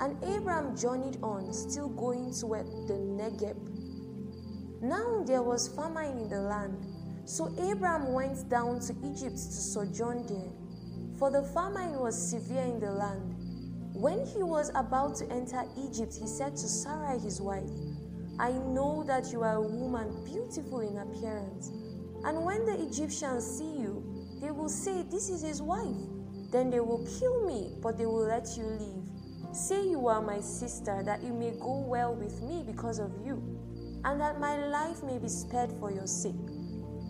And Abram journeyed on, still going toward the Negeb. Now there was famine in the land, so Abram went down to Egypt to sojourn there, for the famine was severe in the land. When he was about to enter Egypt, he said to Sarai his wife, I know that you are a woman beautiful in appearance, and when the Egyptians see you, they will say, This is his wife. Then they will kill me, but they will let you live. Say you are my sister, that it may go well with me because of you, and that my life may be spared for your sake.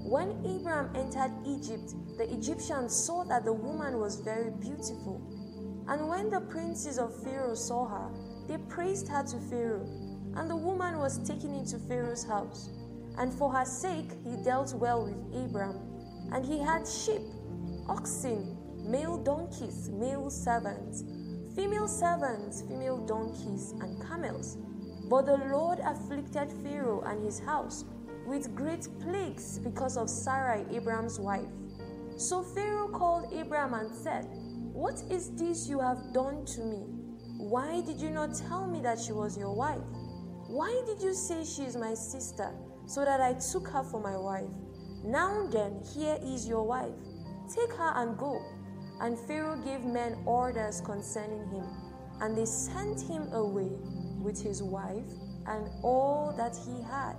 When Abram entered Egypt, the Egyptians saw that the woman was very beautiful. And when the princes of Pharaoh saw her, they praised her to Pharaoh. And the woman was taken into Pharaoh's house. And for her sake, he dealt well with Abram. And he had sheep, oxen, male donkeys, male servants, female servants, female donkeys, and camels. But the Lord afflicted Pharaoh and his house with great plagues because of Sarai, Abraham's wife. So Pharaoh called Abraham and said, What is this you have done to me? Why did you not tell me that she was your wife? Why did you say she is my sister, so that I took her for my wife? Now then, here is your wife. Take her and go. And Pharaoh gave men orders concerning him, and they sent him away with his wife and all that he had.